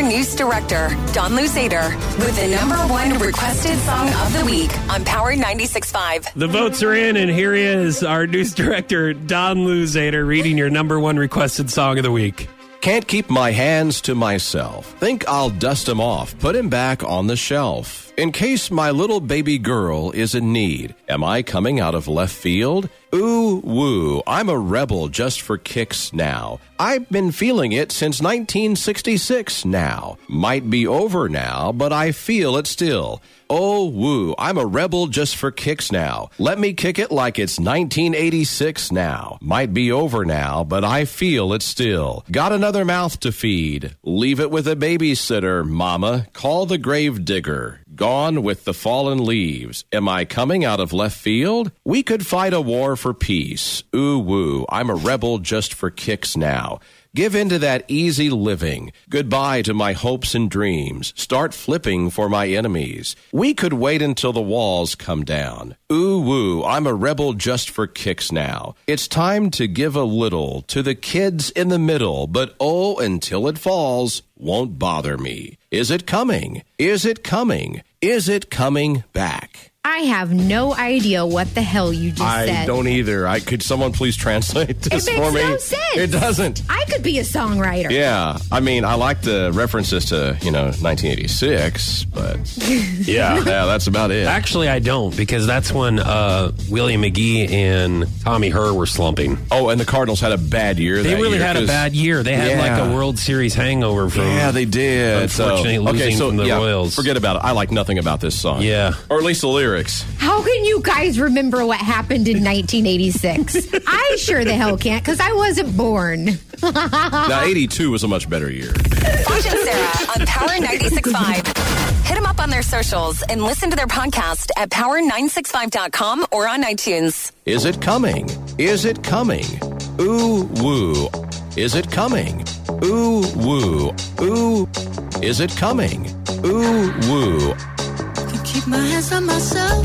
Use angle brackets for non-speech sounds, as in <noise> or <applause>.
News Director, Don Luzader, with the number one requested song of the week on Power 96.5. The votes are in, and here is our news director, Don Luzader, reading your number one requested song of the week. Can't keep my hands to myself. Think I'll dust him off, put him back on the shelf. In case my little baby girl is in need, am I coming out of left field? Ooh, woo, I'm a rebel just for kicks now. I've been feeling it since 1966 now. Might be over now, but I feel it still. Oh, woo, I'm a rebel just for kicks now. Let me kick it like it's 1986 now. Might be over now, but I feel it still. Got another mouth to feed. Leave it with a babysitter, mama. Call the grave digger. Gone with the fallen leaves. Am I coming out of left field? We could fight a war for peace. Ooh, woo, I'm a rebel just for kicks now. Give in to that easy living. Goodbye to my hopes and dreams. Start flipping for my enemies. We could wait until the walls come down. Ooh woo, I'm a rebel just for kicks now. It's time to give a little to the kids in the middle, but oh, until it falls, won't bother me. Is it coming? Is it coming? Is it coming back? I have no idea what the hell you just I said. I don't either. I could someone please translate <laughs> this makes for me? no sense. It doesn't. I could be a songwriter. Yeah, I mean, I like the references to you know 1986, but <laughs> yeah, yeah, that's about it. Actually, I don't, because that's when uh, William McGee and Tommy Herr were slumping. Oh, and the Cardinals had a bad year. They that really year, had a bad year. They had Yeah. like a World Series hangover from. Yeah, they did. So- Unfortunately, losing okay, so from the yeah, Royals. Forget about it. I like nothing about this song. Yeah. or at least the lyrics. How can you guys remember what happened in 1986? <laughs> I sure the hell can't because I wasn't born. now, 82 was a much better year. Foch and Sarah on Power 96.5. Hit them up on their socials and listen to their podcast at power965.com or on iTunes. Is it coming? Is it coming? Ooh woo. Is it coming? Ooh woo. Ooh. Is it coming? Ooh woo. Keep my hands on myself.